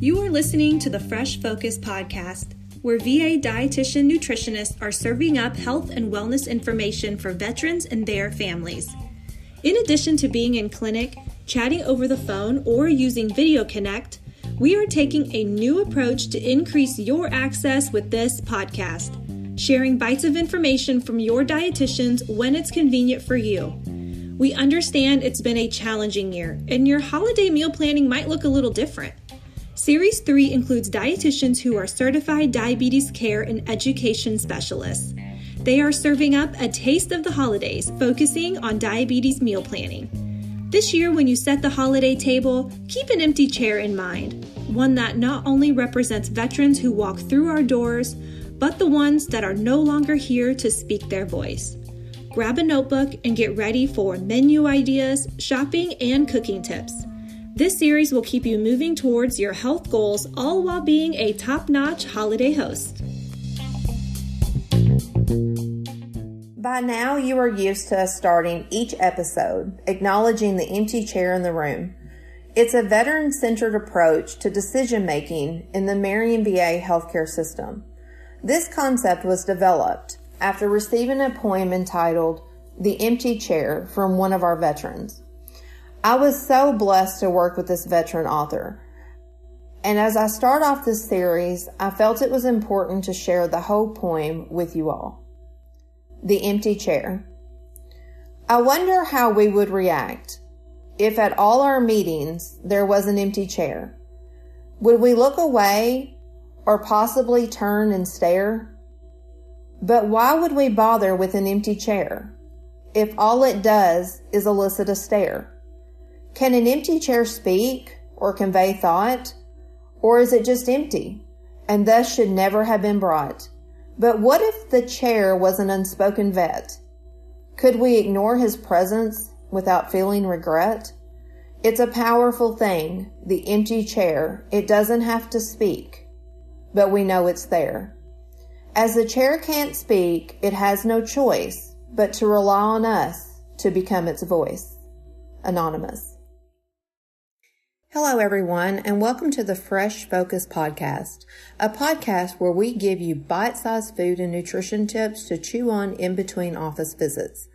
You are listening to the Fresh Focus podcast, where VA dietitian nutritionists are serving up health and wellness information for veterans and their families. In addition to being in clinic, chatting over the phone, or using Video Connect, we are taking a new approach to increase your access with this podcast, sharing bites of information from your dietitians when it's convenient for you. We understand it's been a challenging year, and your holiday meal planning might look a little different. Series 3 includes dietitians who are certified diabetes care and education specialists. They are serving up a taste of the holidays, focusing on diabetes meal planning. This year, when you set the holiday table, keep an empty chair in mind, one that not only represents veterans who walk through our doors, but the ones that are no longer here to speak their voice. Grab a notebook and get ready for menu ideas, shopping, and cooking tips. This series will keep you moving towards your health goals, all while being a top notch holiday host. By now, you are used to starting each episode acknowledging the empty chair in the room. It's a veteran centered approach to decision making in the Marion VA healthcare system. This concept was developed after receiving a poem entitled The Empty Chair from one of our veterans. I was so blessed to work with this veteran author. And as I start off this series, I felt it was important to share the whole poem with you all. The Empty Chair. I wonder how we would react if at all our meetings there was an empty chair. Would we look away or possibly turn and stare? But why would we bother with an empty chair if all it does is elicit a stare? Can an empty chair speak or convey thought? Or is it just empty and thus should never have been brought? But what if the chair was an unspoken vet? Could we ignore his presence without feeling regret? It's a powerful thing, the empty chair. It doesn't have to speak, but we know it's there. As the chair can't speak, it has no choice but to rely on us to become its voice. Anonymous. Hello, everyone, and welcome to the Fresh Focus Podcast, a podcast where we give you bite sized food and nutrition tips to chew on in between office visits.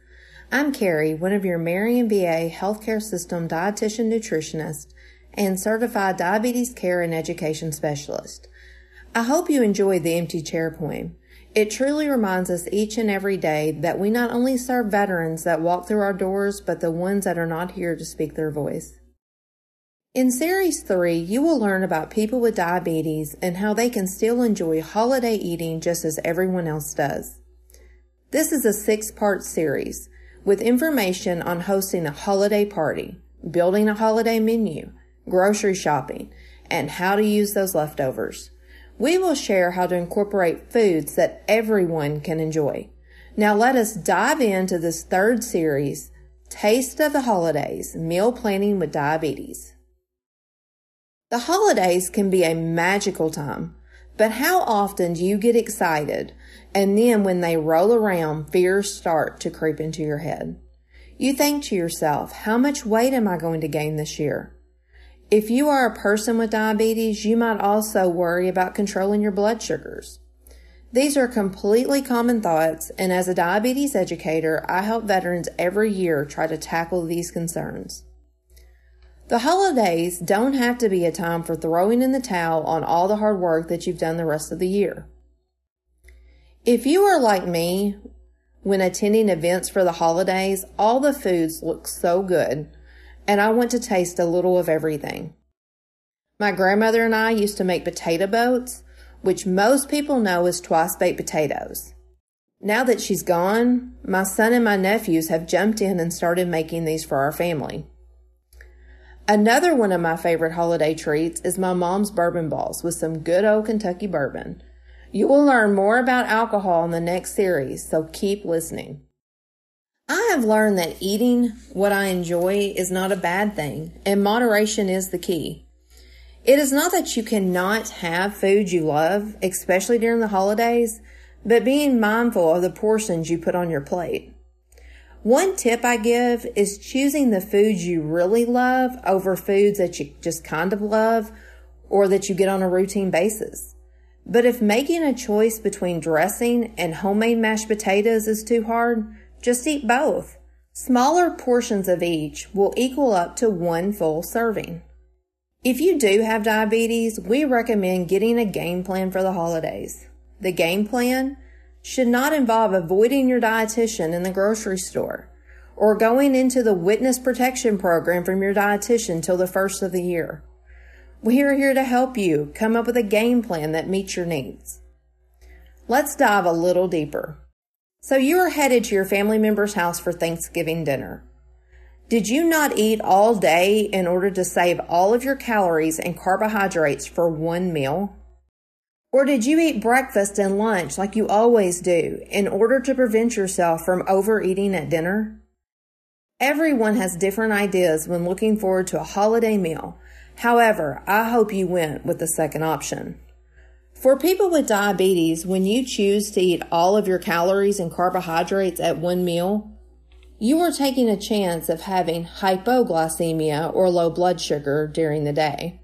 I'm Carrie, one of your Marion VA Healthcare System dietitian nutritionist and certified diabetes care and education specialist. I hope you enjoyed the empty chair poem. It truly reminds us each and every day that we not only serve veterans that walk through our doors, but the ones that are not here to speak their voice. In Series 3, you will learn about people with diabetes and how they can still enjoy holiday eating just as everyone else does. This is a six part series with information on hosting a holiday party, building a holiday menu, grocery shopping, and how to use those leftovers. We will share how to incorporate foods that everyone can enjoy. Now let us dive into this third series, Taste of the Holidays, Meal Planning with Diabetes. The holidays can be a magical time, but how often do you get excited and then when they roll around, fears start to creep into your head? You think to yourself, how much weight am I going to gain this year? If you are a person with diabetes, you might also worry about controlling your blood sugars. These are completely common thoughts, and as a diabetes educator, I help veterans every year try to tackle these concerns. The holidays don't have to be a time for throwing in the towel on all the hard work that you've done the rest of the year. If you are like me, when attending events for the holidays, all the foods look so good, and I want to taste a little of everything. My grandmother and I used to make potato boats, which most people know as twice baked potatoes. Now that she's gone, my son and my nephews have jumped in and started making these for our family. Another one of my favorite holiday treats is my mom's bourbon balls with some good old Kentucky bourbon. You will learn more about alcohol in the next series, so keep listening. I have learned that eating what I enjoy is not a bad thing, and moderation is the key. It is not that you cannot have food you love, especially during the holidays, but being mindful of the portions you put on your plate. One tip I give is choosing the foods you really love over foods that you just kind of love or that you get on a routine basis. But if making a choice between dressing and homemade mashed potatoes is too hard, just eat both. Smaller portions of each will equal up to one full serving. If you do have diabetes, we recommend getting a game plan for the holidays. The game plan should not involve avoiding your dietitian in the grocery store or going into the witness protection program from your dietitian till the first of the year. We are here to help you come up with a game plan that meets your needs. Let's dive a little deeper. So you are headed to your family member's house for Thanksgiving dinner. Did you not eat all day in order to save all of your calories and carbohydrates for one meal? Or did you eat breakfast and lunch like you always do in order to prevent yourself from overeating at dinner? Everyone has different ideas when looking forward to a holiday meal. However, I hope you went with the second option. For people with diabetes, when you choose to eat all of your calories and carbohydrates at one meal, you are taking a chance of having hypoglycemia or low blood sugar during the day.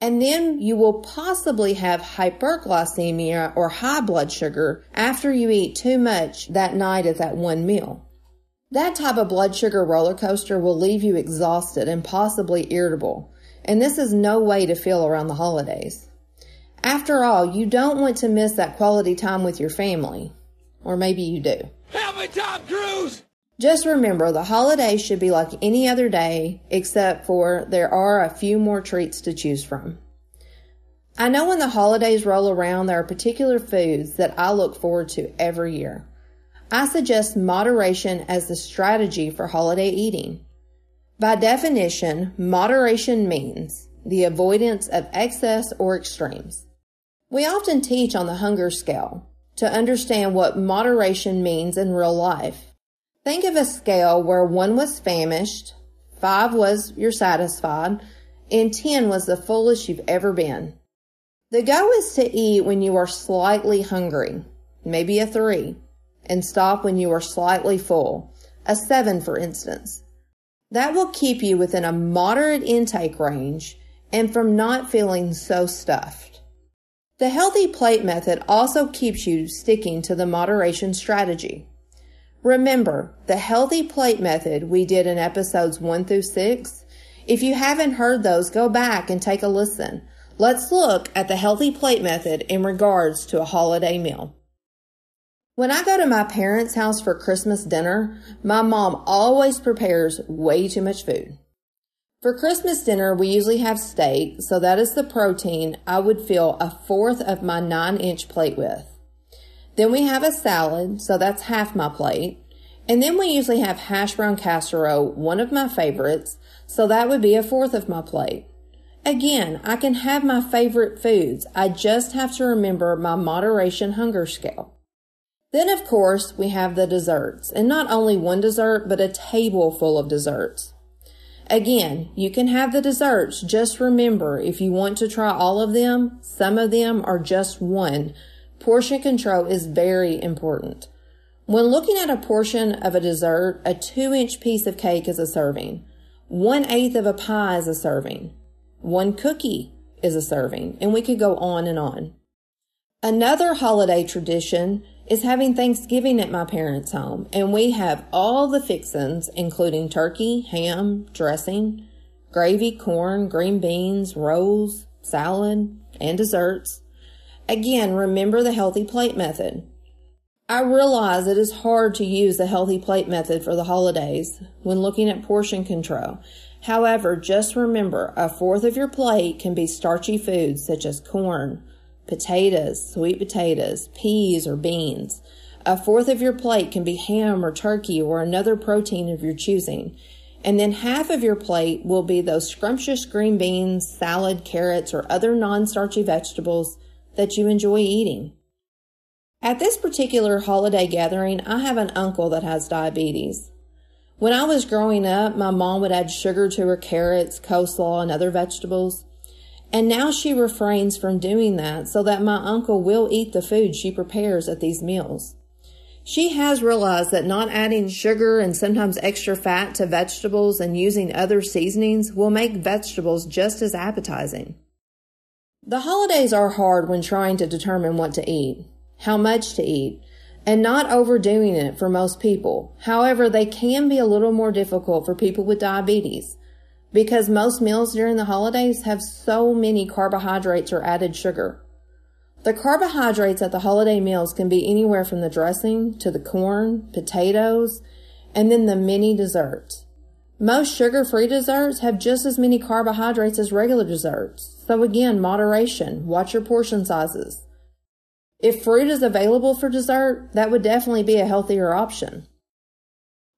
And then you will possibly have hyperglycemia or high blood sugar after you eat too much that night at that one meal. That type of blood sugar roller coaster will leave you exhausted and possibly irritable. And this is no way to feel around the holidays. After all, you don't want to miss that quality time with your family. Or maybe you do. Help me, Tom Cruise! Just remember the holidays should be like any other day, except for there are a few more treats to choose from. I know when the holidays roll around, there are particular foods that I look forward to every year. I suggest moderation as the strategy for holiday eating. By definition, moderation means the avoidance of excess or extremes. We often teach on the hunger scale to understand what moderation means in real life. Think of a scale where one was famished, five was you're satisfied, and 10 was the fullest you've ever been. The goal is to eat when you are slightly hungry, maybe a three, and stop when you are slightly full, a seven for instance. That will keep you within a moderate intake range and from not feeling so stuffed. The healthy plate method also keeps you sticking to the moderation strategy. Remember, the healthy plate method we did in episodes 1 through 6. If you haven't heard those, go back and take a listen. Let's look at the healthy plate method in regards to a holiday meal. When I go to my parents' house for Christmas dinner, my mom always prepares way too much food. For Christmas dinner, we usually have steak, so that is the protein I would fill a fourth of my nine inch plate with. Then we have a salad, so that's half my plate. And then we usually have hash brown casserole, one of my favorites, so that would be a fourth of my plate. Again, I can have my favorite foods. I just have to remember my moderation hunger scale. Then, of course, we have the desserts, and not only one dessert, but a table full of desserts. Again, you can have the desserts. Just remember, if you want to try all of them, some of them are just one, Portion control is very important. When looking at a portion of a dessert, a two inch piece of cake is a serving. One eighth of a pie is a serving. One cookie is a serving. And we could go on and on. Another holiday tradition is having Thanksgiving at my parents' home, and we have all the fixins, including turkey, ham, dressing, gravy, corn, green beans, rolls, salad, and desserts. Again, remember the healthy plate method. I realize it is hard to use the healthy plate method for the holidays when looking at portion control. However, just remember a fourth of your plate can be starchy foods such as corn, potatoes, sweet potatoes, peas, or beans. A fourth of your plate can be ham or turkey or another protein of your choosing. And then half of your plate will be those scrumptious green beans, salad, carrots, or other non-starchy vegetables that you enjoy eating. At this particular holiday gathering, I have an uncle that has diabetes. When I was growing up, my mom would add sugar to her carrots, coleslaw, and other vegetables. And now she refrains from doing that so that my uncle will eat the food she prepares at these meals. She has realized that not adding sugar and sometimes extra fat to vegetables and using other seasonings will make vegetables just as appetizing. The holidays are hard when trying to determine what to eat, how much to eat, and not overdoing it for most people. However, they can be a little more difficult for people with diabetes because most meals during the holidays have so many carbohydrates or added sugar. The carbohydrates at the holiday meals can be anywhere from the dressing to the corn, potatoes, and then the mini desserts. Most sugar-free desserts have just as many carbohydrates as regular desserts. So again, moderation. Watch your portion sizes. If fruit is available for dessert, that would definitely be a healthier option.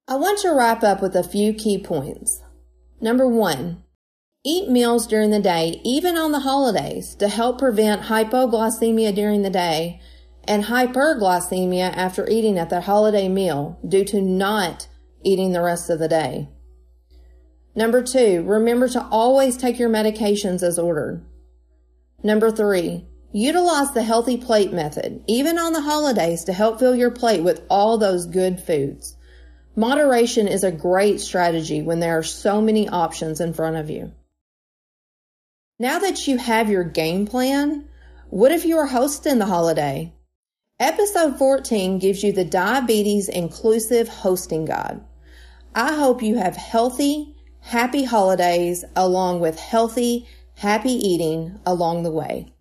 I want to wrap up with a few key points. Number one, Eat meals during the day, even on the holidays, to help prevent hypoglycemia during the day and hyperglycemia after eating at the holiday meal due to not eating the rest of the day. Number two, remember to always take your medications as ordered. Number three, utilize the healthy plate method, even on the holidays, to help fill your plate with all those good foods. Moderation is a great strategy when there are so many options in front of you. Now that you have your game plan, what if you are hosting the holiday? Episode 14 gives you the Diabetes Inclusive Hosting Guide. I hope you have healthy, happy holidays along with healthy, happy eating along the way.